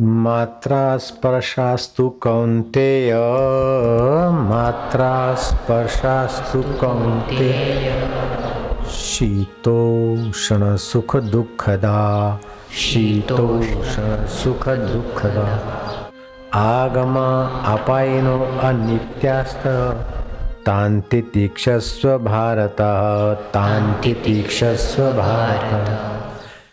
मात्रास्पर्शास्तु Kaunteya मात्रास्पर्शास्तु Kaunteya. शीतोष्णसुखदुःखदा शीतोष्णसुखदुःखदा। आगमा अपायिनो अनित्यास्त तान्तितीक्षस्व Bharat तान्तितीक्षस्व Bharat.